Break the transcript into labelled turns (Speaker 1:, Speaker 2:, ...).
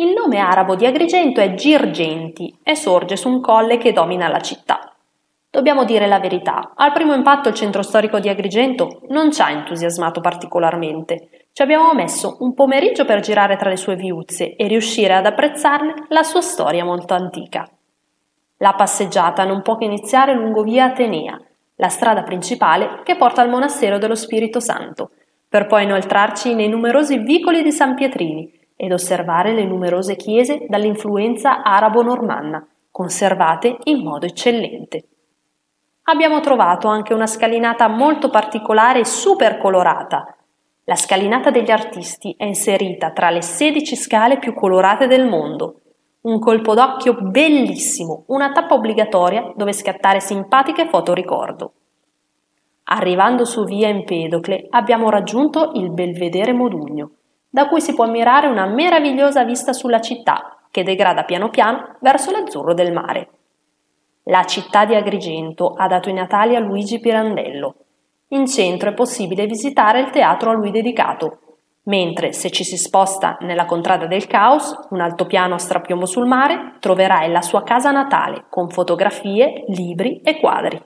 Speaker 1: Il nome arabo di Agrigento è Girgenti e sorge su un colle che domina la città. Dobbiamo dire la verità, al primo impatto il centro storico di Agrigento non ci ha entusiasmato particolarmente. Ci abbiamo messo un pomeriggio per girare tra le sue viuzze e riuscire ad apprezzarne la sua storia molto antica. La passeggiata non può che iniziare lungo via Atenea, la strada principale che porta al monastero dello Spirito Santo, per poi inoltrarci nei numerosi vicoli di San Pietrini ed osservare le numerose chiese dall'influenza arabo-normanna, conservate in modo eccellente. Abbiamo trovato anche una scalinata molto particolare e super colorata. La scalinata degli artisti è inserita tra le 16 scale più colorate del mondo. Un colpo d'occhio bellissimo, una tappa obbligatoria dove scattare simpatiche foto ricordo. Arrivando su via Empedocle abbiamo raggiunto il Belvedere Modugno, da cui si può ammirare una meravigliosa vista sulla città che degrada piano piano verso l'azzurro del mare. La città di Agrigento ha dato i natali a Luigi Pirandello. In centro è possibile visitare il teatro a lui dedicato, mentre se ci si sposta nella contrada del caos, un altopiano a strapiombo sul mare, troverai la sua casa natale con fotografie, libri e quadri.